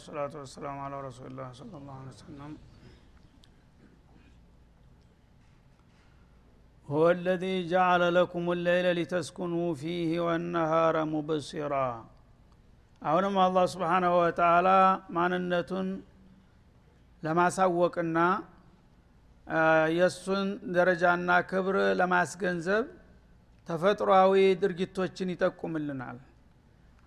ወሰላቱ ወሰላሙ አላ ረሱሊላህ ስለ ላሁ ለ ወሰለም هو الذي جعل لكم الليل لتسكنوا فيه والنهار مبصرا አሁንም አላህ ስብሓናሁ ወተላ ማንነቱን ለማሳወቅና የእሱን ደረጃና ክብር ለማስገንዘብ ተፈጥሯዊ ድርጊቶችን ይጠቁምልናል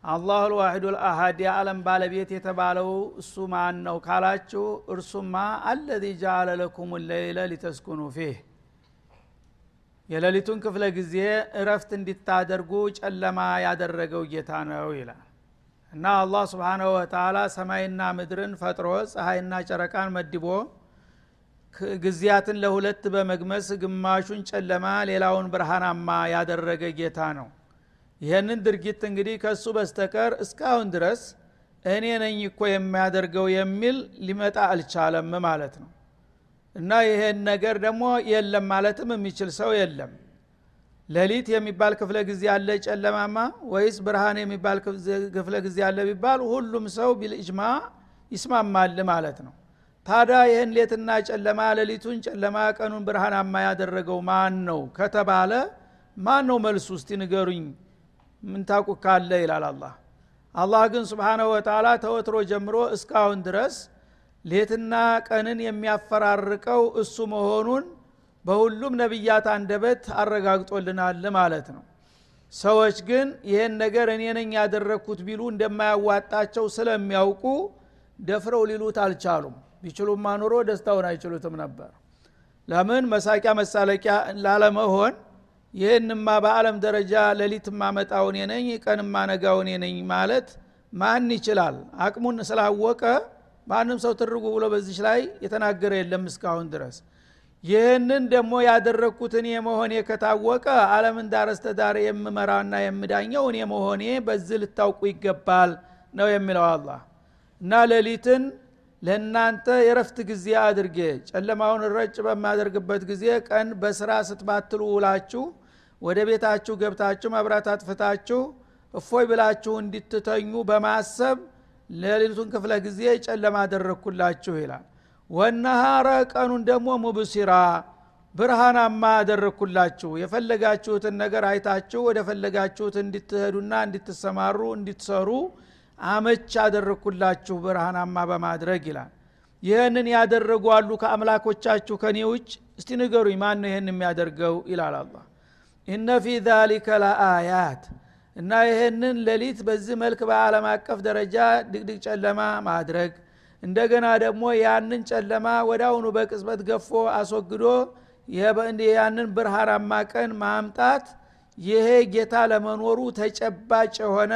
አላሁ ልዋሒዱ ልአሀድ የዓለም ባለቤት የተባለው እሱ ማን ነው ካላችሁ እርሱማ አለዚ ጃአለ ለኩም ለይለ ሊተስኩኑ ፊህ። የሌሊቱን ክፍለ ጊዜ እረፍት እንዲታደርጉ ጨለማ ያደረገው ጌታ ነው ይላል። እና አላህ ስብሓናሁ ወተላ ሰማይና ምድርን ፈጥሮ ፀሐይና ጨረቃን መድቦ ጊዜያትን ለሁለት በመግመስ ግማሹን ጨለማ ሌላውን ብርሃናማ ያደረገ ጌታ ነው ይህንን ድርጊት እንግዲህ ከእሱ በስተቀር እስካሁን ድረስ እኔ ነኝ እኮ የሚያደርገው የሚል ሊመጣ አልቻለም ማለት ነው። እና ይሄን ነገር ደግሞ የለም ማለትም የሚችል ሰው የለም። ሌሊት የሚባል ክፍለ ጊዜ አለ ጨለማማ ወይስ ብርሃን የሚባል ክፍለ ጊዜ አለ ቢባል ሁሉም ሰው ቢልእጅማ ይስማማል ማለት ነው። ታዲያ ይህን ሌትና ጨለማ ሌሊቱን ጨለማ ቀኑን ብርሃናማ ያደረገው ማን ነው ከተባለ ማን ነው መልሱ? እስቲ ንገሩኝ ምንታቁ ካለ ይላል አላህ። አላህ ግን ስብሓናሁ ወተላ ተወትሮ ጀምሮ እስካሁን ድረስ ሌትና ቀንን የሚያፈራርቀው እሱ መሆኑን በሁሉም ነቢያት አንደበት አረጋግጦልናል ማለት ነው። ሰዎች ግን ይህን ነገር እኔ ነኝ ያደረግኩት ቢሉ እንደማያዋጣቸው ስለሚያውቁ ደፍረው ሊሉት አልቻሉም። ቢችሉማ ኑሮ ደስታውን አይችሉትም ነበር። ለምን? መሳቂያ መሳለቂያ ላለመሆን ይህንማ በአለም ደረጃ ሌሊት ማመጣው እኔ ነኝ ቀን ማነጋው እኔ ነኝ ማለት ማን ይችላል? አቅሙን ስላወቀ ማንም ሰው ትርጉ ብሎ በዚች ላይ የተናገረ የለም እስካሁን ድረስ። ይህንን ደግሞ ያደረግኩት እኔ መሆኔ ከታወቀ አለምን ዳረስተዳር የምመራና የምዳኘው እኔ መሆኔ በዚህ ልታውቁ ይገባል ነው የሚለው አላህ። እና ሌሊትን ለእናንተ የረፍት ጊዜ አድርጌ ጨለማውን ረጭ በማደርግበት ጊዜ ቀን በስራ ስትባትሉ ውላችሁ ወደ ቤታችሁ ገብታችሁ መብራት አጥፍታችሁ እፎይ ብላችሁ እንድትተኙ በማሰብ ሌሊቱን ክፍለ ጊዜ ጨለማ አደረግኩላችሁ ይላል። ወነሃረ ቀኑን ደግሞ ሙብሲራ ብርሃናማ አደረግኩላችሁ። የፈለጋችሁትን ነገር አይታችሁ ወደ ፈለጋችሁት እንድትሄዱና እንድትሰማሩ እንድትሰሩ አመች አደረግኩላችሁ ብርሃናማ በማድረግ ይላል። ይህንን ያደረጉ አሉ ከአምላኮቻችሁ ከኔ ውጭ። እስቲ ንገሩኝ ማን ነው ይህን የሚያደርገው? ይላል አላ ኢነ ፊ ዛሊከ ለአያት እና ይህንን ሌሊት በዚህ መልክ በአለም አቀፍ ደረጃ ድቅድቅ ጨለማ ማድረግ። እንደገና ደግሞ ያንን ጨለማ ወዳውኑ በቅጽበት ገፎ አስወግዶ ያንን ብርሃናማ ቀን ማምጣት ይሄ ጌታ ለመኖሩ ተጨባጭ የሆነ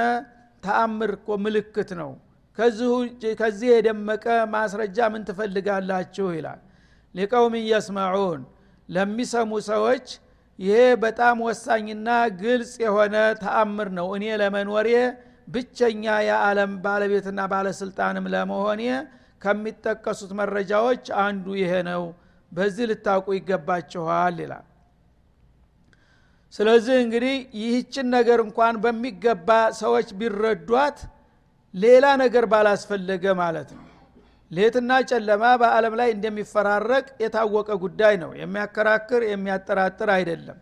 ተአምር ምልክት ነው። ከዚህ የደመቀ ማስረጃ ምን ትፈልጋላችሁ? ይላል። ሊቀውም እየስመዑን ለሚሰሙ ሰዎች ይሄ በጣም ወሳኝና ግልጽ የሆነ ተአምር ነው። እኔ ለመኖሬ ብቸኛ የዓለም ባለቤትና ባለስልጣንም ለመሆኔ ከሚጠቀሱት መረጃዎች አንዱ ይሄ ነው። በዚህ ልታውቁ ይገባችኋል ይላል። ስለዚህ እንግዲህ ይህችን ነገር እንኳን በሚገባ ሰዎች ቢረዷት ሌላ ነገር ባላስፈለገ ማለት ነው ሌትና ጨለማ በአለም ላይ እንደሚፈራረቅ የታወቀ ጉዳይ ነው። የሚያከራክር የሚያጠራጥር አይደለም።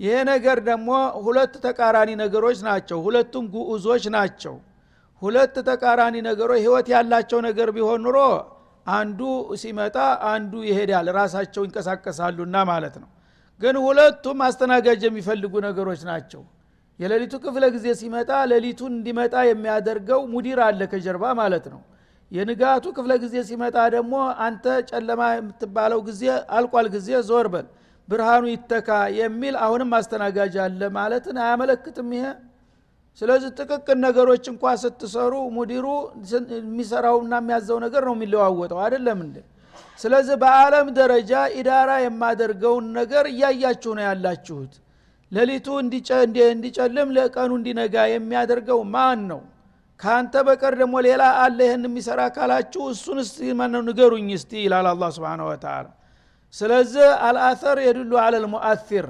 ይሄ ነገር ደግሞ ሁለት ተቃራኒ ነገሮች ናቸው። ሁለቱም ጉዑዞች ናቸው። ሁለት ተቃራኒ ነገሮች ህይወት ያላቸው ነገር ቢሆን ኑሮ አንዱ ሲመጣ አንዱ ይሄዳል ራሳቸው ይንቀሳቀሳሉና ማለት ነው። ግን ሁለቱም አስተናጋጅ የሚፈልጉ ነገሮች ናቸው። የሌሊቱ ክፍለ ጊዜ ሲመጣ ሌሊቱን እንዲመጣ የሚያደርገው ሙዲር አለ ከጀርባ ማለት ነው የንጋቱ ክፍለ ጊዜ ሲመጣ ደግሞ አንተ ጨለማ የምትባለው ጊዜ አልቋል ጊዜ ዞር በል ብርሃኑ ይተካ የሚል አሁንም አስተናጋጅ አለ ማለትን አያመለክትም ይሄ። ስለዚህ ጥቅቅን ነገሮች እንኳ ስትሰሩ ሙዲሩ የሚሰራውና የሚያዘው ነገር ነው የሚለዋወጠው አይደለም እንደ ስለዚህ በአለም ደረጃ ኢዳራ የማደርገውን ነገር እያያችሁ ነው ያላችሁት። ሌሊቱ እንዲጨልም ለቀኑ እንዲነጋ የሚያደርገው ማን ነው ከአንተ በቀር ደግሞ ሌላ አለ ይህን የሚሰራ ካላችሁ እሱን እስቲ ማነው ንገሩኝ እስቲ ይላል አላ ስብን ወተላ ስለዚህ አልአተር የድሉ አለልሙአሲር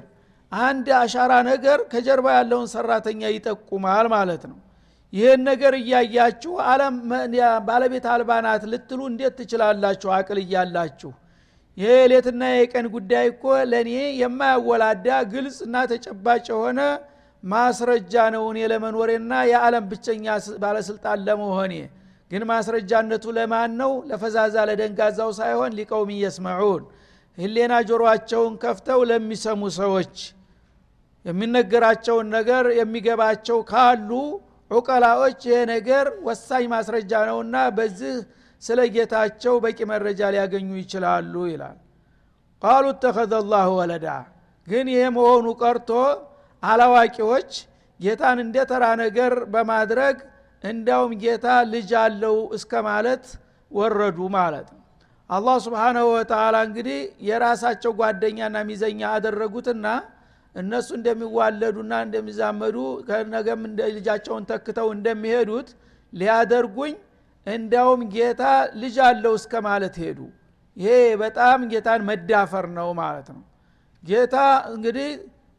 አንድ አሻራ ነገር ከጀርባ ያለውን ሰራተኛ ይጠቁማል ማለት ነው። ይህን ነገር እያያችሁ ባለቤት አልባናት ልትሉ እንዴት ትችላላችሁ? አቅል እያላችሁ። ይሄ የሌትና የቀን ጉዳይ እኮ ለእኔ የማያወላዳ ግልጽ እና ተጨባጭ የሆነ ማስረጃ ነው እኔ ለመኖሬና የዓለም ብቸኛ ባለስልጣን ለመሆኔ። ግን ማስረጃነቱ ለማን ነው? ለፈዛዛ ለደንጋዛው ሳይሆን ሊቀውም እየስመዑን ህሌና ጆሮአቸውን ከፍተው ለሚሰሙ ሰዎች። የሚነገራቸውን ነገር የሚገባቸው ካሉ ዑቀላዎች ይሄ ነገር ወሳኝ ማስረጃ ነውና በዚህ ስለ ጌታቸው በቂ መረጃ ሊያገኙ ይችላሉ ይላል። ቃሉ ተኸዘ ላሁ ወለዳ። ግን ይሄ መሆኑ ቀርቶ አላዋቂዎች ጌታን እንደ ተራ ነገር በማድረግ እንዳውም ጌታ ልጅ አለው እስከ ማለት ወረዱ ማለት ነው። አላህ ስብሓናሁ ወተላ እንግዲህ የራሳቸው ጓደኛና ሚዘኛ አደረጉትና እነሱ እንደሚዋለዱና እንደሚዛመዱ ከነገም ልጃቸውን ተክተው እንደሚሄዱት ሊያደርጉኝ እንዲያውም ጌታ ልጅ አለው እስከ ማለት ሄዱ። ይሄ በጣም ጌታን መዳፈር ነው ማለት ነው። ጌታ እንግዲህ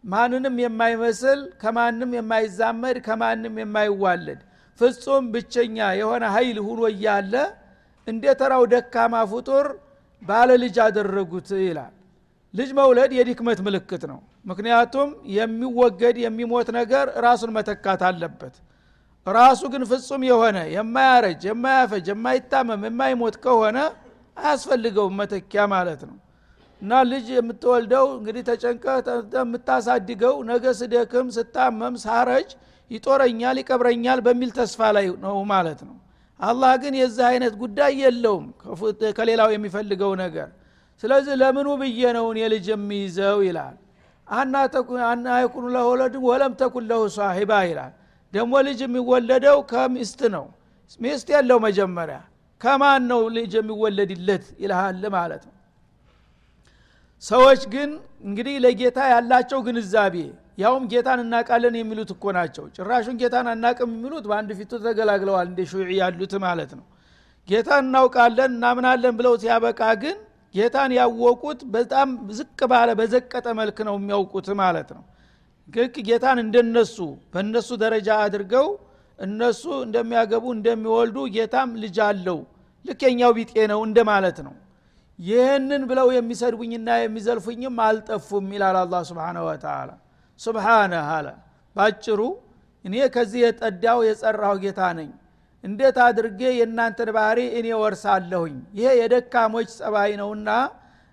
ማንንም የማይመስል ከማንም የማይዛመድ ከማንም የማይዋለድ ፍጹም ብቸኛ የሆነ ሀይል ሁኖ እያለ እንደ ተራው ደካማ ፍጡር ባለ ልጅ አደረጉት ይላል። ልጅ መውለድ የድክመት ምልክት ነው። ምክንያቱም የሚወገድ የሚሞት ነገር ራሱን መተካት አለበት። ራሱ ግን ፍጹም የሆነ የማያረጅ የማያፈጅ የማይታመም የማይሞት ከሆነ አያስፈልገውም መተኪያ ማለት ነው እና ልጅ የምትወልደው እንግዲህ ተጨንቀ የምታሳድገው ነገ ስደክም ስታመም ሳረጅ ይጦረኛል ይቀብረኛል በሚል ተስፋ ላይ ነው ማለት ነው። አላህ ግን የዚህ አይነት ጉዳይ የለውም ከሌላው የሚፈልገው ነገር። ስለዚህ ለምኑ ብዬ ነው እኔ ልጅ የሚይዘው ይላል። አና የኩኑ ለወለድ ወለም ተኩን ለሁ ሳሂባ ይላል። ደግሞ ልጅ የሚወለደው ከሚስት ነው። ሚስት የለው መጀመሪያ። ከማን ነው ልጅ የሚወለድለት ይልሃል ማለት ነው ሰዎች ግን እንግዲህ ለጌታ ያላቸው ግንዛቤ ያውም ጌታን እናቃለን የሚሉት እኮ ናቸው። ጭራሹን ጌታን አናቅም የሚሉት በአንድ ፊቱ ተገላግለዋል እንደ ሹዒ ያሉት ማለት ነው። ጌታን እናውቃለን እናምናለን ብለው ሲያበቃ ግን ጌታን ያወቁት በጣም ዝቅ ባለ በዘቀጠ መልክ ነው የሚያውቁት ማለት ነው። ግክ ጌታን እንደነሱ በእነሱ ደረጃ አድርገው እነሱ እንደሚያገቡ እንደሚወልዱ ጌታም ልጅ አለው። ልኬኛው ቢጤ ነው እንደማለት ነው ይህንን ብለው የሚሰድቡኝና የሚዘልፉኝም አልጠፉም ይላል አላ ስብን ወተላ ሱብሓነህ አለ። ባጭሩ እኔ ከዚህ የጠዳው የጸራሁ ጌታ ነኝ። እንዴት አድርጌ የእናንተን ባህሪ እኔ ወርሳለሁኝ? ይሄ የደካሞች ጸባይ ነውና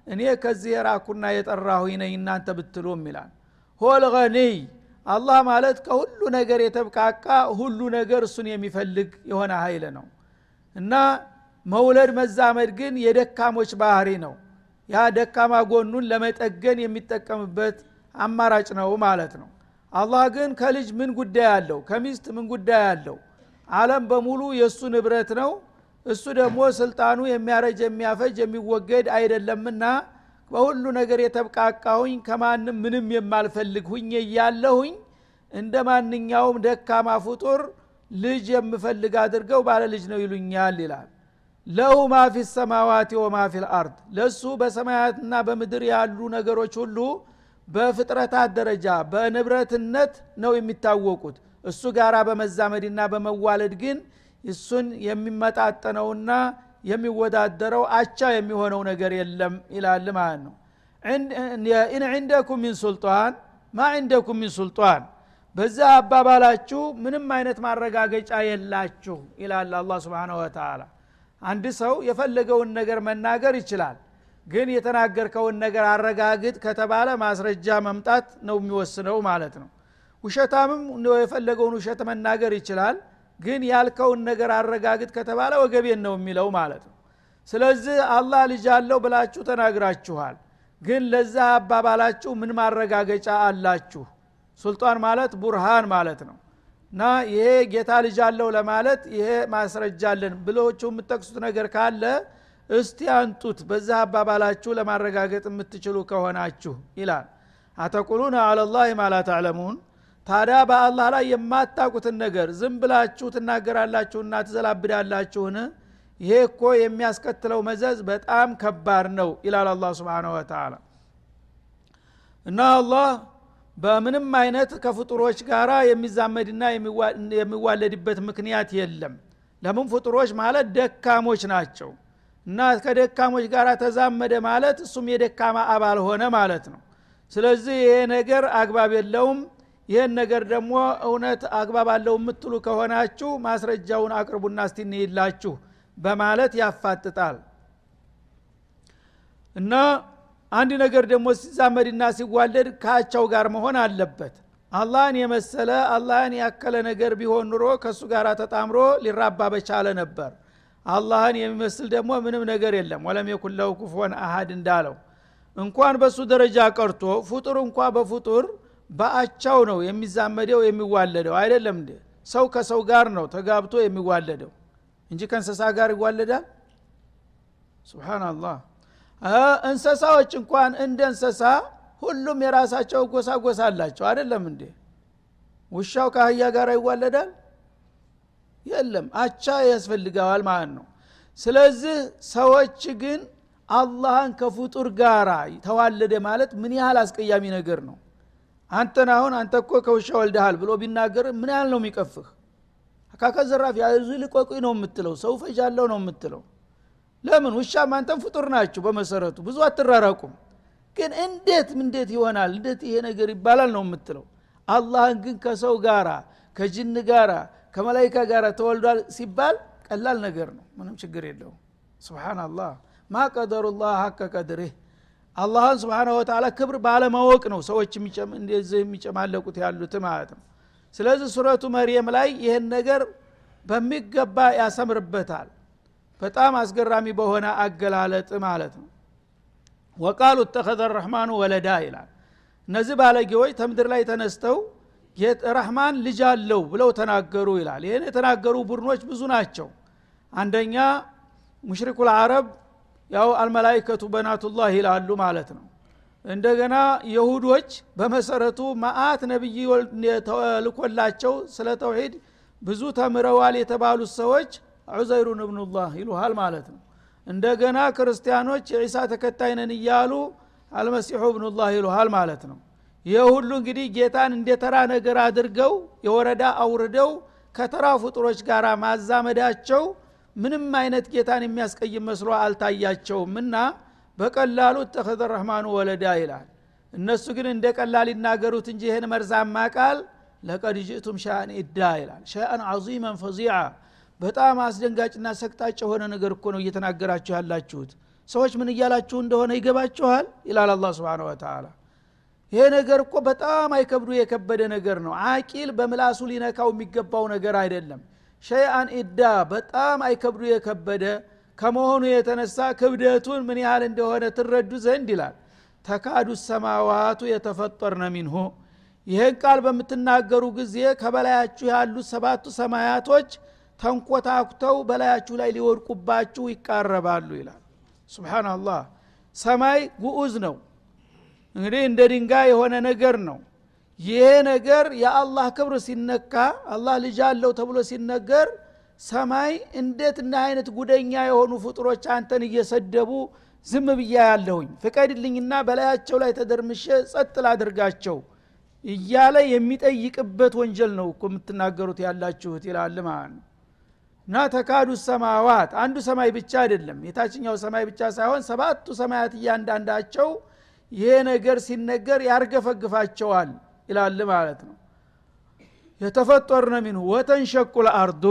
እኔ ከዚህ የራኩና የጠራሁኝ ነኝ እናንተ ብትሉም ይላል። ሆል ገኒይ አላህ ማለት ከሁሉ ነገር የተብቃቃ ሁሉ ነገር እሱን የሚፈልግ የሆነ ኃይል ነው። እና መውለድ መዛመድ ግን የደካሞች ባህሪ ነው። ያ ደካማ ጎኑን ለመጠገን የሚጠቀምበት አማራጭ ነው ማለት ነው። አላህ ግን ከልጅ ምን ጉዳይ አለው? ከሚስት ምን ጉዳይ አለው? አለም በሙሉ የእሱ ንብረት ነው። እሱ ደግሞ ስልጣኑ የሚያረጅ የሚያፈጅ የሚወገድ አይደለምና በሁሉ ነገር የተብቃቃሁኝ ከማንም ምንም የማልፈልግ ሁኜ እያለሁኝ እንደ ማንኛውም ደካማ ፍጡር ልጅ የምፈልግ አድርገው ባለ ልጅ ነው ይሉኛል ይላል ለሁ ማ ፊ ሰማዋት ወማ ፊ ልአርድ ለእሱ በሰማያትና በምድር ያሉ ነገሮች ሁሉ በፍጥረታት ደረጃ በንብረትነት ነው የሚታወቁት። እሱ ጋራ በመዛመድና በመዋለድ ግን እሱን የሚመጣጠነውና የሚወዳደረው አቻ የሚሆነው ነገር የለም ይላል ማለት ነው። إن عندكم من سلطان ما عندكم من سلطان? በዛ አባባላችሁ ምንም አይነት ማረጋገጫ የላችሁ ይላል الله سبحانه وتعالى አንድ ሰው የፈለገውን ነገር መናገር ይችላል ግን የተናገርከውን ነገር አረጋግጥ ከተባለ ማስረጃ መምጣት ነው የሚወስነው ማለት ነው። ውሸታምም የፈለገውን ውሸት መናገር ይችላል ግን ያልከውን ነገር አረጋግጥ ከተባለ ወገቤን ነው የሚለው ማለት ነው። ስለዚህ አላህ ልጅ አለው ብላችሁ ተናግራችኋል ግን ለዛ አባባላችሁ ምን ማረጋገጫ አላችሁ? ሱልጣን ማለት ቡርሃን ማለት ነው እና ይሄ ጌታ ልጅ አለው ለማለት ይሄ ማስረጃ አለን ብሎቹ የምጠቅሱት ነገር ካለ እስቲ አንጡት በዛ አባባላችሁ ለማረጋገጥ የምትችሉ ከሆናችሁ ይላል። አተቁሉን አለላህ ማላ ተዕለሙን? ታዲያ በአላህ ላይ የማታቁትን ነገር ዝም ብላችሁ ትናገራላችሁና ትዘላብዳላችሁን? ይሄ እኮ የሚያስከትለው መዘዝ በጣም ከባድ ነው ይላል አላ ስብን ወተላ እና አላህ በምንም አይነት ከፍጡሮች ጋር የሚዛመድና የሚዋለድበት ምክንያት የለም። ለምን? ፍጡሮች ማለት ደካሞች ናቸው። እና ከደካሞች ጋር ተዛመደ ማለት እሱም የደካማ አባል ሆነ ማለት ነው። ስለዚህ ይሄ ነገር አግባብ የለውም። ይህን ነገር ደግሞ እውነት አግባብ አለው የምትሉ ከሆናችሁ ማስረጃውን አቅርቡና እስቲንይላችሁ በማለት ያፋጥጣል። እና አንድ ነገር ደግሞ ሲዛመድና ሲዋለድ ከአቻው ጋር መሆን አለበት። አላህን የመሰለ አላህን ያከለ ነገር ቢሆን ኑሮ ከእሱ ጋር ተጣምሮ ሊራባ በቻለ ነበር። አላህን የሚመስል ደግሞ ምንም ነገር የለም። ወለም የኩን ለሁ ኩፎን አሃድ እንዳለው እንኳን በሱ ደረጃ ቀርቶ ፍጡር እንኳ በፍጡር በአቻው ነው የሚዛመደው የሚዋለደው። አይደለም እንዴ? ሰው ከሰው ጋር ነው ተጋብቶ የሚዋለደው እንጂ ከእንስሳ ጋር ይዋለዳል? ስብናላህ እንሰሳዎች እንኳን እንደ እንሰሳ ሁሉም የራሳቸው ጎሳ ጎሳ አላቸው። አይደለም እንዴ? ውሻው ከአህያ ጋር ይዋለዳል? የለም። አቻ ያስፈልገዋል ማለት ነው። ስለዚህ ሰዎች ግን አላህን ከፍጡር ጋራ ተዋለደ ማለት ምን ያህል አስቀያሚ ነገር ነው? አንተን አሁን አንተ እኮ ከውሻ ወልደሃል ብሎ ቢናገር ምን ያህል ነው የሚቀፍህ? አካከ ዘራፍ ያዙ ልቆቁኝ ነው የምትለው ሰው ፈጃለው ነው የምትለው ለምን? ውሻም አንተም ፍጡር ናችሁ በመሰረቱ። ብዙ አትራራቁም። ግን እንዴት እንዴት ይሆናል? እንዴት ይሄ ነገር ይባላል ነው የምትለው። አላህን ግን ከሰው ጋራ ከጅን ጋራ ከመላይካ ጋር ተወልዷል ሲባል ቀላል ነገር ነው። ምንም ችግር የለውም። ስብናላህ ማ ቀደሩላህ ሀቀ ቀድርህ። አላህን ስብሓነ ወተላ ክብር ባለማወቅ ነው ሰዎች እንደዚህ የሚጨማለቁት ያሉት ማለት ነው። ስለዚህ ሱረቱ መርየም ላይ ይህን ነገር በሚገባ ያሰምርበታል በጣም አስገራሚ በሆነ አገላለጥ ማለት ነው። ወቃሉ እተኸዘ ረሕማኑ ወለዳ ይላል። እነዚህ ባለጌዎች ተምድር ላይ ተነስተው ረህማን ልጅ አለው ብለው ተናገሩ ይላል። ይህን የተናገሩ ቡድኖች ብዙ ናቸው። አንደኛ ሙሽሪኩ ልአረብ ያው አልመላይከቱ በናቱላህ ይላሉ ማለት ነው። እንደገና የሁዶች በመሰረቱ ማአት ነቢይ ተልኮላቸው ስለ ተውሂድ ብዙ ተምረዋል የተባሉት ሰዎች ዑዘይሩን እብኑላህ ይሉሃል ማለት ነው። እንደገና ክርስቲያኖች የዒሳ ተከታይ ነን እያሉ አልመሲሑ እብኑላህ ይሉሃል ማለት ነው። ይህ ሁሉ እንግዲህ ጌታን እንደ ተራ ነገር አድርገው የወረዳ አውርደው ከተራ ፍጡሮች ጋር ማዛመዳቸው ምንም አይነት ጌታን የሚያስቀይም መስሎ አልታያቸውም እና በቀላሉ ተኸዘ ረህማኑ ወለዳ ይላል። እነሱ ግን እንደ ቀላል ይናገሩት እንጂ ይህን መርዛማ ቃል ለቀድ ጅእቱም ሻአን ኢዳ ይላል። ሸአን አዚመን ፈዚዓ በጣም አስደንጋጭና ሰቅጣጭ የሆነ ነገር እኮ ነው እየተናገራችሁ ያላችሁት። ሰዎች ምን እያላችሁ እንደሆነ ይገባችኋል? ይላል አላ ስብን ወተላ ይሄ ነገር እኮ በጣም አይከብዱ የከበደ ነገር ነው። አቂል በምላሱ ሊነካው የሚገባው ነገር አይደለም። ሸይአን ኢዳ በጣም አይከብዱ የከበደ ከመሆኑ የተነሳ ክብደቱን ምን ያህል እንደሆነ ትረዱ ዘንድ ይላል። ተካዱ ሰማዋቱ የተፈጠርነ ሚንሁ። ይህን ቃል በምትናገሩ ጊዜ ከበላያችሁ ያሉት ሰባቱ ሰማያቶች ተንኮታኩተው በላያችሁ ላይ ሊወድቁባችሁ ይቃረባሉ ይላል። ስብናላህ ሰማይ ጉዑዝ ነው። እንግዲህ እንደ ድንጋይ የሆነ ነገር ነው። ይሄ ነገር የአላህ ክብር ሲነካ አላህ ልጅ አለው ተብሎ ሲነገር ሰማይ እንዴት እና አይነት ጉደኛ የሆኑ ፍጡሮች አንተን እየሰደቡ ዝም ብያ ያለሁኝ ፍቀድልኝና በላያቸው ላይ ተደርምሼ ጸጥ ላድርጋቸው እያለ የሚጠይቅበት ወንጀል ነው እኮ የምትናገሩት ያላችሁት ይላል ማለት ነው እና ተካዱ ሰማዋት። አንዱ ሰማይ ብቻ አይደለም የታችኛው ሰማይ ብቻ ሳይሆን ሰባቱ ሰማያት እያንዳንዳቸው ይሄ ነገር ሲነገር ያርገፈግፋቸዋል ይላል ማለት ነው። የተፈጠርነ ሚንሁ ወተንሸቁ ለአርዱ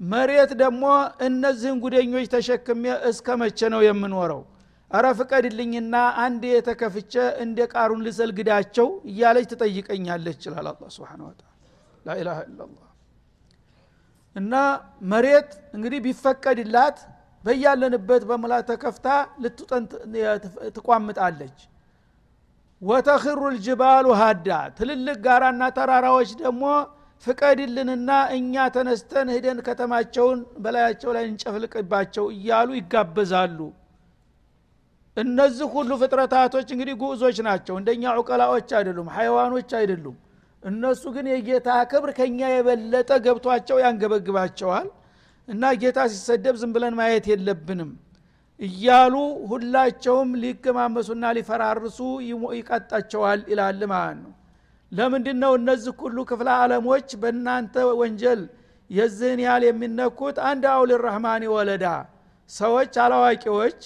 መሬት ደግሞ እነዚህን ጉደኞች ተሸክሜ እስከ መቼ ነው የምኖረው? እረ ፍቀድልኝና አንድ የተከፍቼ እንደ ቃሩን ልሰልግዳቸው እያለች ትጠይቀኛለች ይላል አላ ስብን ኢላላህ እና መሬት እንግዲህ ቢፈቀድላት በያለንበት በሙላት ተከፍታ ልትጠን ትቋምጣለች። ወተኽሩ ልጅባሉ ሀዳ ትልልቅ ጋራና ተራራዎች ደግሞ ፍቀድልንና እኛ ተነስተን ሂደን ከተማቸውን በላያቸው ላይ እንጨፍልቅባቸው እያሉ ይጋበዛሉ። እነዚህ ሁሉ ፍጥረታቶች እንግዲህ ጉዞች ናቸው። እንደኛ ዑቀላዎች አይደሉም ሐይዋኖች አይደሉም እነሱ ግን የጌታ ክብር ከኛ የበለጠ ገብቷቸው ያንገበግባቸዋል እና ጌታ ሲሰደብ ዝም ብለን ማየት የለብንም እያሉ ሁላቸውም ሊገማመሱና ሊፈራርሱ ይቀጣቸዋል ይላል ማለት ነው። ለምንድን ነው እነዚህ ሁሉ ክፍለ ዓለሞች በእናንተ ወንጀል የዝህን ያህል የሚነኩት? አንድ አውል ረህማኒ ወለዳ ሰዎች አላዋቂዎች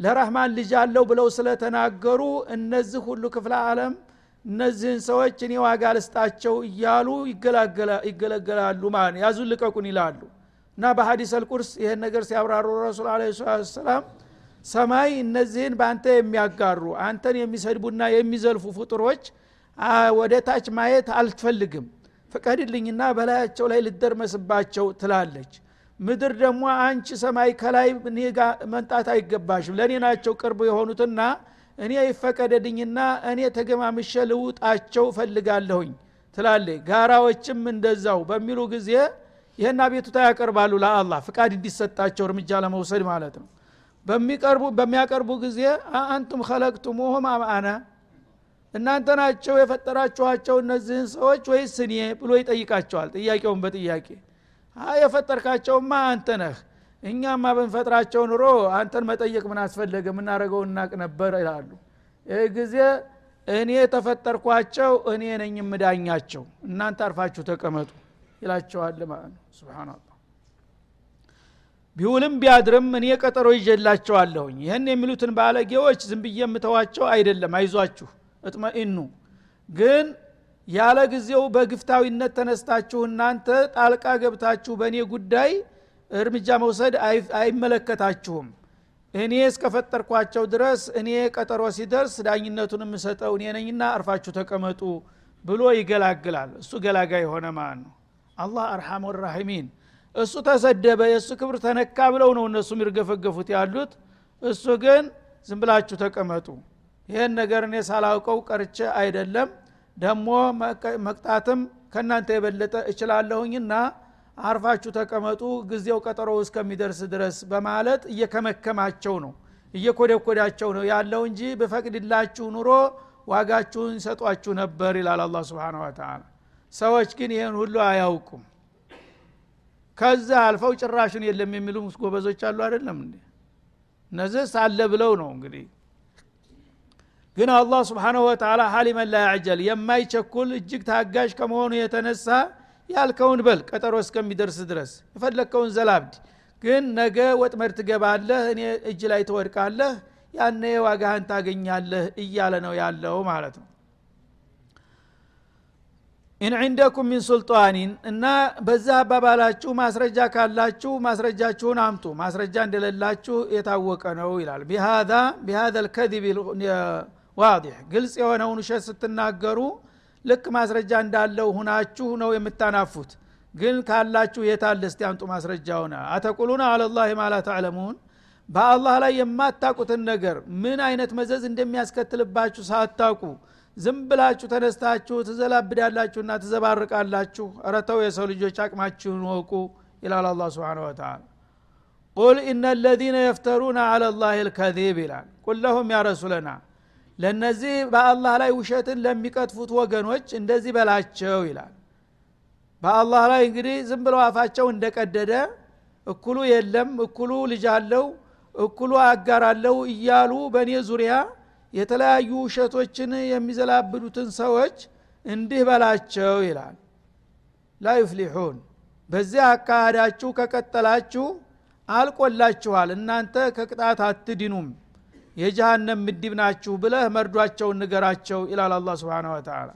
ለረህማን ልጅ አለው ብለው ስለተናገሩ እነዚህ ሁሉ ክፍለ ዓለም እነዚህን ሰዎች እኔ ዋጋ ልስጣቸው እያሉ ይገለገላሉ ማለት ነው። ያዙን ልቀቁን ይላሉ። እና በሀዲስ አልቁርስ ይህን ነገር ሲያብራሩ ረሱል አለ ሰላም ሰማይ እነዚህን በአንተ የሚያጋሩ አንተን የሚሰድቡና የሚዘልፉ ፍጡሮች ወደ ታች ማየት አልትፈልግም ፍቀድልኝና በላያቸው ላይ ልደርመስባቸው ትላለች። ምድር ደግሞ አንቺ ሰማይ ከላይ መንጣት አይገባሽም። ለእኔ ናቸው ቅርብ የሆኑትና እኔ ይፈቀደልኝና እኔ ተገማምሸ ልውጣቸው ፈልጋለሁኝ ትላለች። ጋራዎችም እንደዛው በሚሉ ጊዜ ይህን አቤቱታ ያቀርባሉ ለአላህ ፍቃድ እንዲሰጣቸው እርምጃ ለመውሰድ ማለት ነው። በሚያቀርቡ ጊዜ አንቱም ከለቅቱሙሁም አምአና እናንተ ናቸው የፈጠራችኋቸው እነዚህን ሰዎች ወይስ እኔ ብሎ ይጠይቃቸዋል ጥያቄውን በጥያቄ። የፈጠርካቸውማ አንተ ነህ እኛማ ብንፈጥራቸው ኑሮ አንተን መጠየቅ ምን አስፈለገ? የምናደረገው እናቅ ነበር ይላሉ። ይህ ጊዜ እኔ ተፈጠርኳቸው እኔ ነኝ የምዳኛቸው። እናንተ አርፋችሁ ተቀመጡ ይላቸዋል ማለት ነው። ስብናላህ ቢውልም ቢያድርም እኔ ቀጠሮ ይዤላቸዋለሁኝ። ይህን የሚሉትን ባለጌዎች ዝም ብዬ የምተዋቸው አይደለም። አይዟችሁ እጥመኢኑ። ግን ያለ ጊዜው በግፍታዊነት ተነስታችሁ እናንተ ጣልቃ ገብታችሁ በእኔ ጉዳይ እርምጃ መውሰድ አይመለከታችሁም። እኔ እስከፈጠርኳቸው ድረስ እኔ ቀጠሮ ሲደርስ ዳኝነቱን የምሰጠው እኔ ነኝና አርፋችሁ ተቀመጡ ብሎ ይገላግላል። እሱ ገላጋ የሆነ ማለት ነው? አላህ አርሐሙ ራሒሚን እሱ ተሰደበ የእሱ ክብር ተነካ ብለው ነው እነሱ የሚርገፈገፉት ያሉት። እሱ ግን ዝም ብላችሁ ተቀመጡ። ይህን ነገር እኔ ሳላውቀው ቀርቼ አይደለም። ደግሞ መቅጣትም ከእናንተ የበለጠ እችላለሁኝና አርፋችሁ ተቀመጡ ጊዜው ቀጠሮ እስከሚደርስ ድረስ በማለት እየከመከማቸው ነው እየኮደኮዳቸው ነው ያለው እንጂ በፈቅድላችሁ ኑሮ ዋጋችሁን ይሰጧችሁ ነበር ይላል አላ ስብን ወተላ ሰዎች ግን ይህን ሁሉ አያውቁም። ከዛ አልፈው ጭራሹን የለም የሚሉ ጎበዞች አሉ አይደለም እንዴ? እነዚህ ሳለ ብለው ነው እንግዲህ። ግን አላህ ስብሓንሁ ወተላ ሀሊመን ላ የማይቸኩል እጅግ ታጋሽ ከመሆኑ የተነሳ ያልከውን በል ቀጠሮ እስከሚደርስ ድረስ። የፈለግከውን ዘላብድ። ግን ነገ ወጥመድ ትገባለህ እኔ እጅ ላይ ትወድቃለህ يعني ዋጋህን ታገኛለህ እያለ ነው ያለው ማለት ነው። إن عندكم من سلطان እና በዛ አባባላችሁ ማስረጃ ካላችሁ ማስረጃችሁን አምጡ። ማስረጃ እንደሌላችሁ የታወቀ ነው ይላል። بهذا بهذا الكذب الواضح ግልጽ የሆነውን ውሸት ስትናገሩ ልክ ማስረጃ እንዳለው ሁናችሁ ነው የምታናፉት። ግን ካላችሁ የታለ እስቲ አምጡ ማስረጃውን። أتقولون على الله ما لا تعلمون? በአላህ ላይ የማታቁትን ነገር ምን አይነት መዘዝ እንደሚያስከትልባችሁ ሳታቁ ዝም ብላችሁ ተነስታችሁ ትዘላብዳላችሁና ትዘባርቃላችሁ። ረተው የሰው ልጆች አቅማችሁን ወቁ ይላል አላ ስብን ወተላ ቁል ኢነ ለዚነ የፍተሩና አላ ላህ ልከዚብ ይላል። ቁል ለሁም ያ ለነዚህ በአላህ ላይ ውሸትን ለሚቀጥፉት ወገኖች እንደዚህ በላቸው ይላል። በአላህ ላይ እንግዲህ ዝም ብለው አፋቸው እንደቀደደ እኩሉ የለም እኩሉ ልጅ አለው እኩሉ አጋራለው እያሉ በእኔ ዙሪያ የተለያዩ ውሸቶችን የሚዘላብዱትን ሰዎች እንዲህ በላቸው ይላል። ላ በዚህ አካሃዳችሁ ከቀጠላችሁ አልቆላችኋል። እናንተ ከቅጣት አትድኑም የጀሃነም ምድብ ናችሁ ብለህ መርዷቸውን ንገራቸው ይላል አላ ስብን ወተላ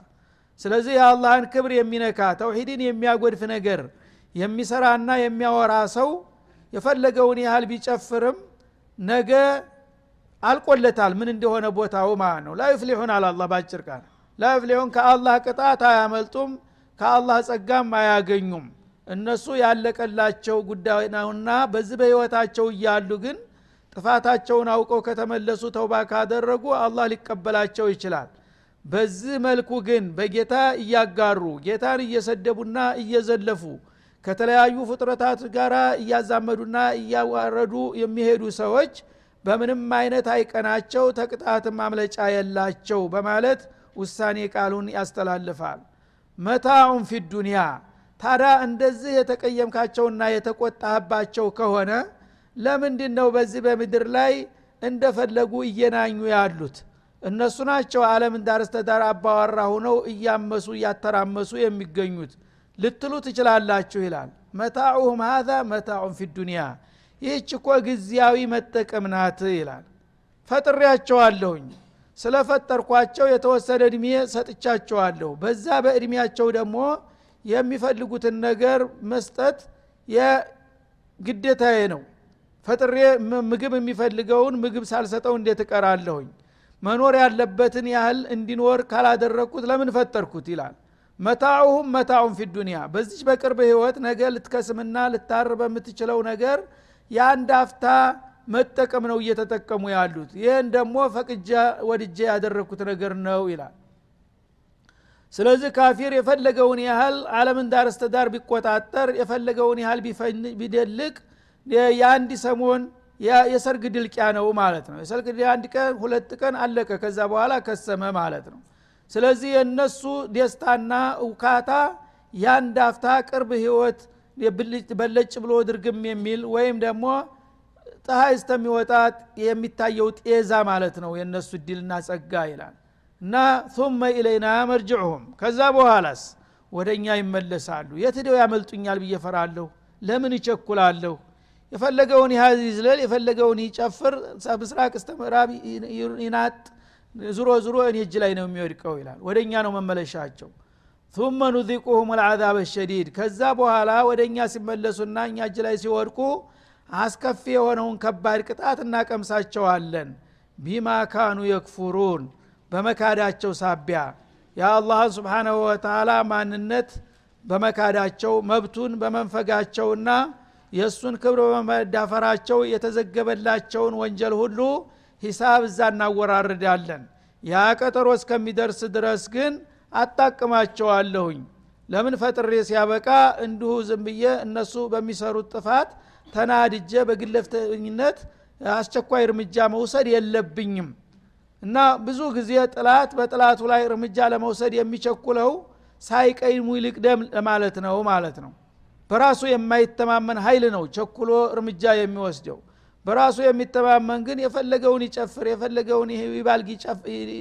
ስለዚህ የአላህን ክብር የሚነካ ተውሂድን የሚያጎድፍ ነገር የሚሰራና የሚያወራ ሰው የፈለገውን ያህል ቢጨፍርም ነገ አልቆለታል። ምን እንደሆነ ቦታው ማለት ነው? ላዩፍሊሑን አላላ ባጭር ቃል። ላዩፍሊሑን ከአላህ ቅጣት አያመልጡም ከአላህ ጸጋም አያገኙም። እነሱ ያለቀላቸው ጉዳይ ነውና በዚህ በህይወታቸው እያሉ ግን ጥፋታቸውን አውቀው ከተመለሱ ተውባ ካደረጉ አላህ ሊቀበላቸው ይችላል። በዚህ መልኩ ግን በጌታ እያጋሩ ጌታን እየሰደቡና እየዘለፉ ከተለያዩ ፍጥረታት ጋር እያዛመዱና እያዋረዱ የሚሄዱ ሰዎች በምንም አይነት አይቀናቸው ተቅጣት ማምለጫ የላቸው በማለት ውሳኔ ቃሉን ያስተላልፋል። መታዑን ፊ ዱንያ። ታዲያ እንደዚህ የተቀየምካቸውና የተቆጣህባቸው ከሆነ ለምንድን ነው በዚህ በምድር ላይ እንደፈለጉ እየናኙ ያሉት? እነሱ ናቸው አለምን ዳር እስተዳር አባዋራ ሁነው እያመሱ እያተራመሱ የሚገኙት። ልትሉ ትችላላችሁ ይላል። መታዑሁም ሀዛ መታዑን ፊ ዱኒያ ይህች እኮ ጊዜያዊ መጠቀም ናት ይላል። ፈጥሬያቸዋለሁኝ። ስለፈጠርኳቸው የተወሰነ እድሜ ሰጥቻቸዋለሁ። በዛ በእድሜያቸው ደግሞ የሚፈልጉትን ነገር መስጠት የግዴታዬ ነው ፈጥሬ ምግብ የሚፈልገውን ምግብ ሳልሰጠው እንዴት እቀራለሁኝ? መኖር ያለበትን ያህል እንዲኖር ካላደረግኩት ለምን ፈጠርኩት? ይላል። መታዑሁም መታዑን ፊ ዱኒያ በዚች በቅርብ ህይወት ነገ ልትከስምና ልታር በምትችለው ነገር የአንድ አፍታ መጠቀም ነው እየተጠቀሙ ያሉት። ይህን ደግሞ ፈቅጃ ወድጄ ያደረግኩት ነገር ነው ይላል። ስለዚህ ካፊር የፈለገውን ያህል አለምን ዳር እስተዳር ቢቆጣጠር የፈለገውን ያህል ቢደልቅ የአንድ ሰሞን የሰርግ ድልቂያ ነው ማለት ነው። የሰርግ አንድ ቀን ሁለት ቀን አለቀ። ከዛ በኋላ ከሰመ ማለት ነው። ስለዚህ የእነሱ ደስታና እውካታ ያንድ አፍታ ቅርብ ህይወት በለጭ ብሎ ድርግም የሚል ወይም ደግሞ ፀሐይ እስተሚወጣት የሚታየው ጤዛ ማለት ነው የእነሱ እድልና ጸጋ ይላል። እና ثመ ኢለይና መርጅዑሁም ከዛ በኋላስ ወደ እኛ ይመለሳሉ። የት ያመልጡኛል ብዬ ለምን ይቸኩላለሁ የፈለገውን ያህል ይዝለል የፈለገውን ይጨፍር ምስራቅ እስተ ምዕራብ ይናጥ ዙሮ ዙሮ እኔ እጅ ላይ ነው የሚወድቀው ይላል። ወደ እኛ ነው መመለሻቸው። ثመ ኑዚቁሁም ልዓዛብ ሸዲድ ከዛ በኋላ ወደ እኛ ሲመለሱና እኛ እጅ ላይ ሲወድቁ አስከፊ የሆነውን ከባድ ቅጣት እናቀምሳቸዋለን። ቢማ ካኑ የክፉሩን በመካዳቸው ሳቢያ። የአላህን ስብሓናሁ ወተላ ማንነት በመካዳቸው መብቱን በመንፈጋቸውና የእሱን ክብር በመዳፈራቸው የተዘገበላቸውን ወንጀል ሁሉ ሂሳብ እዛ እናወራርዳለን። ያ ቀጠሮ እስከሚደርስ ድረስ ግን አጣቅማቸዋለሁኝ። ለምን ፈጥሬ ሲያበቃ እንዲሁ ዝም ብዬ እነሱ በሚሰሩት ጥፋት ተናድጀ በግለፍተኝነት አስቸኳይ እርምጃ መውሰድ የለብኝም። እና ብዙ ጊዜ ጥላት በጥላቱ ላይ እርምጃ ለመውሰድ የሚቸኩለው ሳይቀይሙ ይልቅደም ለማለት ነው ማለት ነው በራሱ የማይተማመን ኃይል ነው ቸኩሎ እርምጃ የሚወስደው። በራሱ የሚተማመን ግን የፈለገውን ይጨፍር የፈለገውን ይባልግ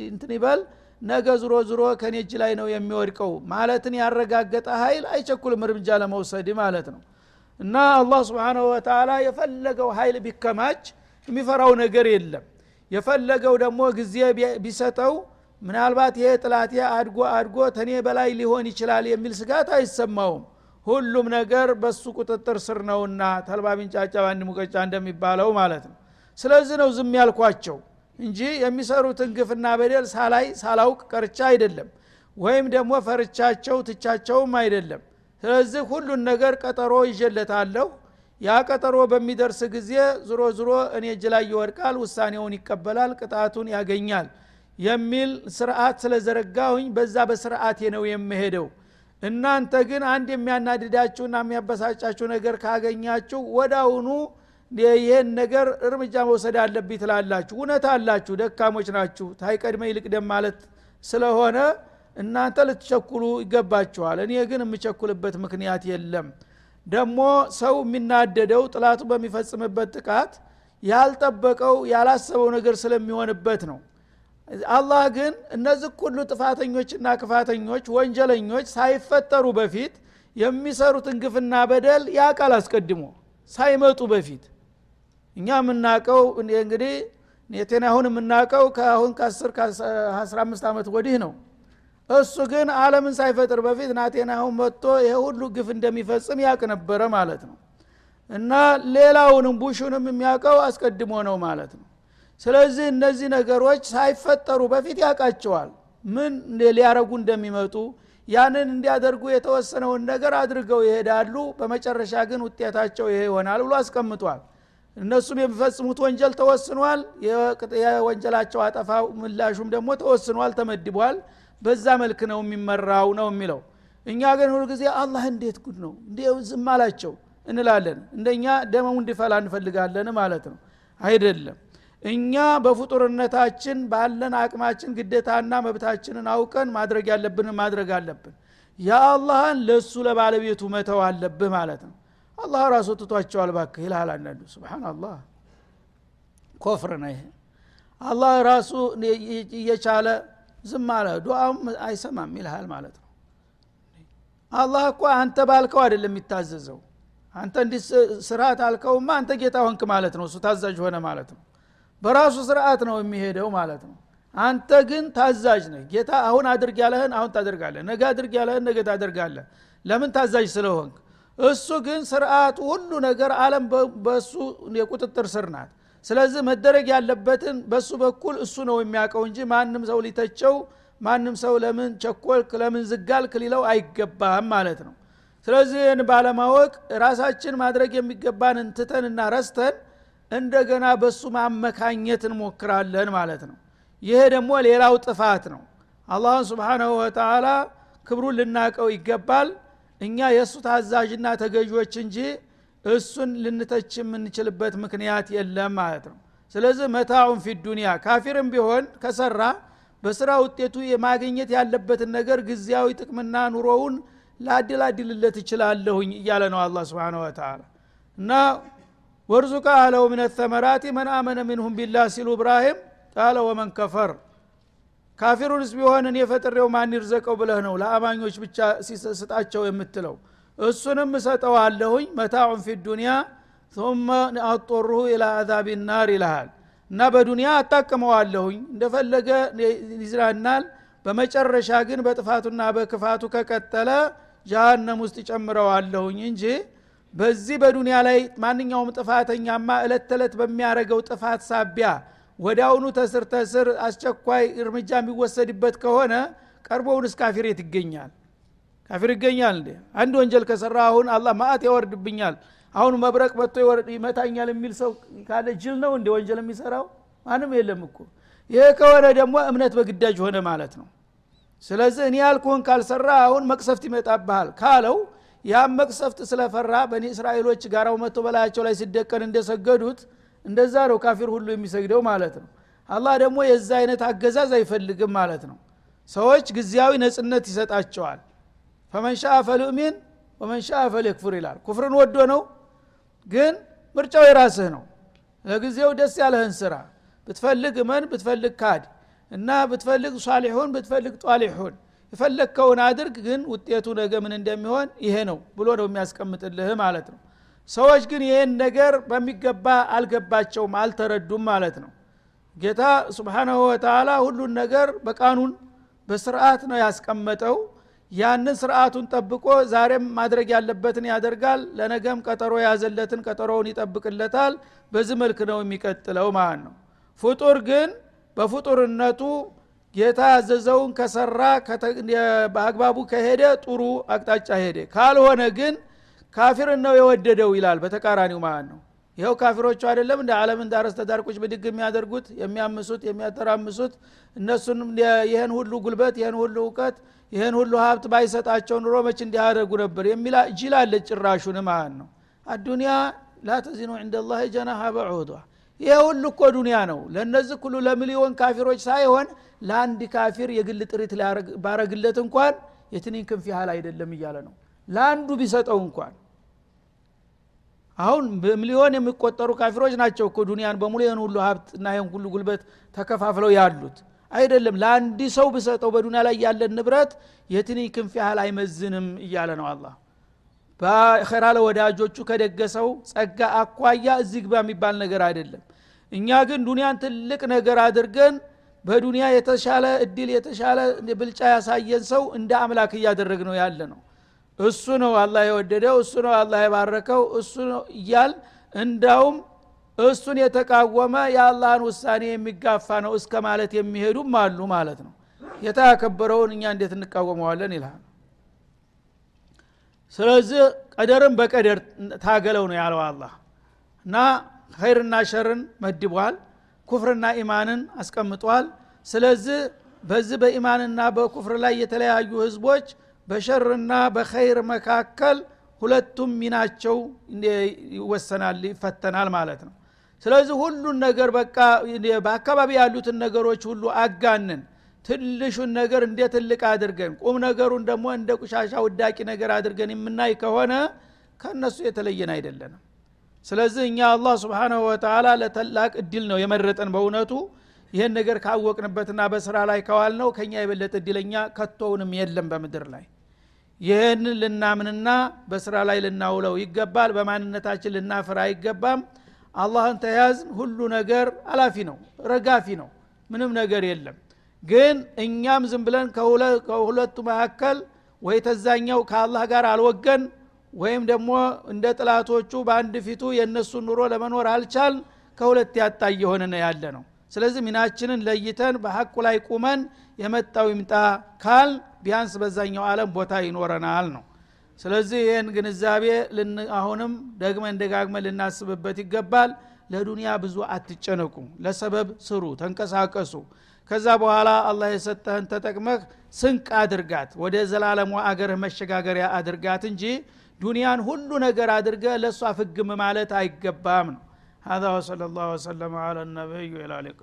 እንትን ይበል ነገ ዝሮ ዝሮ ከኔ ላይ ነው የሚወድቀው ማለትን ያረጋገጠ ኃይል አይቸኩልም እርምጃ ለመውሰድ ማለት ነው። እና አላህ ስብንሁ ወተላ የፈለገው ኃይል ቢከማች የሚፈራው ነገር የለም። የፈለገው ደግሞ ጊዜ ቢሰጠው ምናልባት ይሄ ጥላቴ አድጎ አድጎ ተኔ በላይ ሊሆን ይችላል የሚል ስጋት አይሰማውም ሁሉም ነገር በሱ ቁጥጥር ስር ነውና ተልባ ቢንጫጫ በአንድ ሙቀጫ እንደሚባለው ማለት ነው። ስለዚህ ነው ዝም ያልኳቸው እንጂ የሚሰሩትን ግፍና በደል ሳላይ ሳላውቅ ቀርቻ አይደለም ወይም ደግሞ ፈርቻቸው ትቻቸውም አይደለም። ስለዚህ ሁሉን ነገር ቀጠሮ ይዤለታለሁ። ያ ቀጠሮ በሚደርስ ጊዜ ዝሮ ዝሮ እኔ እጅ ላይ ይወድቃል ውሳኔውን ይቀበላል ቅጣቱን ያገኛል የሚል ስርዓት ስለዘረጋሁኝ በዛ በስርዓቴ ነው የምሄደው እናንተ ግን አንድ የሚያናድዳችሁና የሚያበሳጫችሁ ነገር ካገኛችሁ ወዳውኑ ይህን ነገር እርምጃ መውሰድ አለብኝ ትላላችሁ። እውነት አላችሁ ደካሞች ናችሁ። ታይቀድመ ይልቅደም ማለት ስለሆነ እናንተ ልትቸኩሉ ይገባችኋል። እኔ ግን የምቸኩልበት ምክንያት የለም። ደግሞ ሰው የሚናደደው ጥላቱ በሚፈጽምበት ጥቃት ያልጠበቀው ያላሰበው ነገር ስለሚሆንበት ነው አላህ ግን እነዚህ ሁሉ ጥፋተኞችና ክፋተኞች ወንጀለኞች ሳይፈጠሩ በፊት የሚሰሩትን ግፍና በደል ያቃል አስቀድሞ ሳይመጡ በፊት። እኛ የምናቀው እንግዲህ ኔቴናሁን የምናቀው ከአሁን ከ10 ከ15 ዓመት ወዲህ ነው። እሱ ግን አለምን ሳይፈጥር በፊት ናቴናሁን መጥቶ ይሄ ሁሉ ግፍ እንደሚፈጽም ያቅ ነበረ ማለት ነው። እና ሌላውንም ቡሹንም የሚያውቀው አስቀድሞ ነው ማለት ነው ስለዚህ እነዚህ ነገሮች ሳይፈጠሩ በፊት ያውቃቸዋል። ምን ሊያረጉ እንደሚመጡ ያንን እንዲያደርጉ የተወሰነውን ነገር አድርገው ይሄዳሉ። በመጨረሻ ግን ውጤታቸው ይሄ ይሆናል ብሎ አስቀምጧል። እነሱም የሚፈጽሙት ወንጀል ተወስኗል። የወንጀላቸው አጠፋ ምላሹም ደግሞ ተወስኗል ተመድቧል። በዛ መልክ ነው የሚመራው ነው የሚለው። እኛ ግን ሁሉ ጊዜ አላህ እንዴት ጉድ ነው? እንዴ ዝም አላቸው እንላለን። እንደኛ ደመሙ እንዲፈላ እንፈልጋለን ማለት ነው። አይደለም እኛ በፍጡርነታችን ባለን አቅማችን ግዴታና መብታችንን አውቀን ማድረግ ያለብንን ማድረግ አለብን። የአላህን ለእሱ ለባለቤቱ መተው አለብህ ማለት ነው። አላህ ራሱ ትቷቸዋል ባክህ ይልሃል አንዳንዱ። ስብናላህ ኮፍር ነው ይሄ። አላህ ራሱ እየቻለ ዝም አለ። ዱዓም አይሰማም ይልሃል ማለት ነው። አላህ እኮ አንተ ባልከው አይደለም የሚታዘዘው። አንተ እንዲህ ስርዓት አልከውማ አንተ ጌታ ሆንክ ማለት ነው። እሱ ታዛዥ ሆነ ማለት ነው በራሱ ስርዓት ነው የሚሄደው ማለት ነው። አንተ ግን ታዛዥ ነህ። ጌታ አሁን አድርግ ያለህን አሁን ታደርጋለህ ነገ አድርግ ያለህን ነገ ታደርጋለህ። ለምን ታዛዥ ስለሆንክ? እሱ ግን ስርዓቱ ሁሉ ነገር አለም በእሱ የቁጥጥር ስር ናት። ስለዚህ መደረግ ያለበትን በሱ በኩል እሱ ነው የሚያውቀው እንጂ ማንም ሰው ሊተቸው ማንም ሰው ለምን ቸኮልክ ለምን ዝጋልክ ሊለው አይገባም ማለት ነው። ስለዚህ ይህን ባለማወቅ ራሳችን ማድረግ የሚገባንን ትተንና ረስተን እንደገና በሱ ማመካኘት እንሞክራለን ማለት ነው። ይሄ ደግሞ ሌላው ጥፋት ነው። አላህን ስብሓናሁ ወተላ ክብሩን ልናቀው ይገባል። እኛ የእሱ ታዛዥና ተገዦች እንጂ እሱን ልንተች የምንችልበት ምክንያት የለም ማለት ነው። ስለዚህ መታዑን ፊ ዱኒያ ካፊርም ቢሆን ከሰራ በስራ ውጤቱ የማግኘት ያለበትን ነገር ጊዜያዊ ጥቅምና ኑሮውን ላድላድልለት ይችላለሁኝ እያለ ነው አላ ስብን ወተላ እና ወርዙቀ አለው ምን ተመራቲ መን አመነ ሚንሁም ቢላህ ሲሉ እብራሂም ቃለ ወመን ከፈር። ካፊሩንስ ቢሆን እኔ ፈጥሬው ማን ይርዘቀው ብለህ ነው ለአማኞች ብቻ ስጣቸው የምትለው? እሱንም እሰጠዋለሁኝ መታዑን ፊ ዱኒያ ثم አጦሩሁ ኢላ አዛብ ናር ይልሃል። እና በዱንያ አጣቅመዋለሁኝ። እንደፈለገ ይዝናናል። በመጨረሻ ግን በጥፋቱና በክፋቱ ከቀጠለ ጃሃንም ውስጥ ጨምረዋለሁኝ እንጂ በዚህ በዱንያ ላይ ማንኛውም ጥፋተኛማ እለት ተዕለት በሚያደረገው ጥፋት ሳቢያ ወዳውኑ ተስር ተስር አስቸኳይ እርምጃ የሚወሰድበት ከሆነ ቀርቦውንስ ካፊሬት ይገኛል። ካፊር ይገኛል እንዴ? አንድ ወንጀል ከሰራ አሁን አላህ ማአት ያወርድብኛል። አሁን መብረቅ መጥቶ ይመታኛል የሚል ሰው ካለ ጅል ነው እንደ ወንጀል የሚሰራው? ማንም የለም እኮ። ይሄ ከሆነ ደግሞ እምነት በግዳጅ ሆነ ማለት ነው። ስለዚህ እኔ ያልኩህን ካልሰራ አሁን መቅሰፍት ይመጣብሃል ካለው ያም መቅሰፍት ስለፈራ በኒ እስራኤሎች ጋራው መጥቶ በላያቸው ላይ ሲደቀን እንደሰገዱት እንደዛ ነው ካፊር ሁሉ የሚሰግደው ማለት ነው። አላህ ደግሞ የዛ አይነት አገዛዝ አይፈልግም ማለት ነው። ሰዎች ጊዜያዊ ነጽነት ይሰጣቸዋል። ፈመንሻ ፈልእሚን ወመንሻ ፈልክፉር ይላል። ኩፍርን ወዶ ነው ግን ምርጫው የራስህ ነው። ለጊዜው ደስ ያለህን ስራ ብትፈልግ እመን ብትፈልግ ካድ እና ብትፈልግ ሷሊሑን ብትፈልግ ጧሊሑን የፈለግከውን አድርግ ግን ውጤቱ ነገ ምን እንደሚሆን ይሄ ነው ብሎ ነው የሚያስቀምጥልህ ማለት ነው። ሰዎች ግን ይህን ነገር በሚገባ አልገባቸውም አልተረዱም ማለት ነው። ጌታ ስብሓናሁ ወተላ ሁሉን ነገር በቃኑን በስርዓት ነው ያስቀመጠው። ያንን ስርዓቱን ጠብቆ ዛሬም ማድረግ ያለበትን ያደርጋል ለነገም ቀጠሮ የያዘለትን ቀጠሮውን ይጠብቅለታል። በዚህ መልክ ነው የሚቀጥለው ማለት ነው። ፍጡር ግን በፍጡርነቱ ጌታ ያዘዘውን ከሰራ በአግባቡ ከሄደ ጥሩ አቅጣጫ ሄደ። ካልሆነ ግን ካፊርን ነው የወደደው ይላል። በተቃራኒው ማለት ነው። ይኸው ካፊሮቹ አይደለም እንደ ዓለምን ዳረስ ተዳርቆች ብድግ የሚያደርጉት የሚያምሱት የሚያተራምሱት እነሱን ይህን ሁሉ ጉልበት ይህን ሁሉ እውቀት ይህን ሁሉ ሀብት ባይሰጣቸው ኑሮ መች እንዲያደርጉ ነበር የሚላ ጅላለ ጭራሹን ማለት ነው። አዱኒያ ላተዚኑ ዕንደ ላህ ጀናሃ በዑዷ ይህ ሁሉ እኮ ዱኒያ ነው። ለእነዚህ ሁሉ ለሚሊዮን ካፊሮች ሳይሆን ለአንድ ካፊር የግል ጥሪት ባረግለት እንኳን የትኒን ክንፍ ያህል አይደለም እያለ ነው። ለአንዱ ቢሰጠው እንኳን። አሁን በሚሊዮን የሚቆጠሩ ካፊሮች ናቸው እኮ ዱኒያን በሙሉ ይህን ሁሉ ሀብት እና ይህን ሁሉ ጉልበት ተከፋፍለው ያሉት። አይደለም ለአንድ ሰው ብሰጠው በዱኒያ ላይ ያለን ንብረት የትንኝ ክንፍ ያህል አይመዝንም እያለ ነው አላህ በኸራ ለወዳጆቹ ከደገሰው ጸጋ አኳያ እዚህ ግባ የሚባል ነገር አይደለም። እኛ ግን ዱኒያን ትልቅ ነገር አድርገን በዱኒያ የተሻለ እድል የተሻለ ብልጫ ያሳየን ሰው እንደ አምላክ እያደረግ ነው ያለ ነው። እሱ ነው አላህ የወደደው እሱ ነው አላህ የባረከው እሱ ነው እያል እንዳውም እሱን የተቃወመ የአላህን ውሳኔ የሚጋፋ ነው እስከ ማለት የሚሄዱም አሉ ማለት ነው። ያከበረውን እኛ እንዴት እንቃወመዋለን ይልሃል ስለዚህ ቀደርን በቀደር ታገለው ነው ያለው አላህ። እና ኸይርና ሸርን መድቧል ኩፍርና ኢማንን አስቀምጧል። ስለዚህ በዚህ በኢማንና በኩፍር ላይ የተለያዩ ህዝቦች በሸርና በኸይር መካከል ሁለቱም ሚናቸው ይወሰናል ይፈተናል ማለት ነው። ስለዚህ ሁሉን ነገር በቃ በአካባቢ ያሉትን ነገሮች ሁሉ አጋንን ትንሹን ነገር እንደ ትልቅ አድርገን ቁም ነገሩን ደግሞ እንደ ቁሻሻ ውዳቂ ነገር አድርገን የምናይ ከሆነ ከእነሱ የተለየን አይደለንም። ስለዚህ እኛ አላህ ስብንሁ ወተላ ለተላቅ እድል ነው የመረጠን በእውነቱ። ይህን ነገር ካወቅንበትና በስራ ላይ ከዋል ነው ከኛ የበለጠ እድለኛ ከቶውንም የለም በምድር ላይ። ይህንን ልናምንና በስራ ላይ ልናውለው ይገባል በማንነታችን ልናፍር አይገባም። አላህን ተያዝን ሁሉ ነገር አላፊ ነው ረጋፊ ነው ምንም ነገር የለም ግን እኛም ዝም ብለን ከሁለቱ መካከል ወይ ተዛኛው ከአላህ ጋር አልወገን ወይም ደግሞ እንደ ጥላቶቹ በአንድ ፊቱ የእነሱን ኑሮ ለመኖር አልቻል ከሁለት ያጣ እየሆነ ያለ ነው ስለዚህ ሚናችንን ለይተን በሐቁ ላይ ቁመን የመጣው ይምጣ ካል ቢያንስ በዛኛው ዓለም ቦታ ይኖረናል ነው። ስለዚህ ይህን ግንዛቤ አሁንም ደግመን ደጋግመን ልናስብበት ይገባል። ለዱንያ ብዙ አትጨነቁ። ለሰበብ ስሩ ተንቀሳቀሱ ከዛ በኋላ አላህ የሰጠህን ተጠቅመህ ስንቅ አድርጋት ወደ ዘላለሙ አገርህ መሸጋገሪያ አድርጋት እንጂ ዱንያን ሁሉ ነገር አድርገ ለእሷ ፍግም ማለት አይገባም ነው هذا وصلى الله وسلم على النبي وعلى اله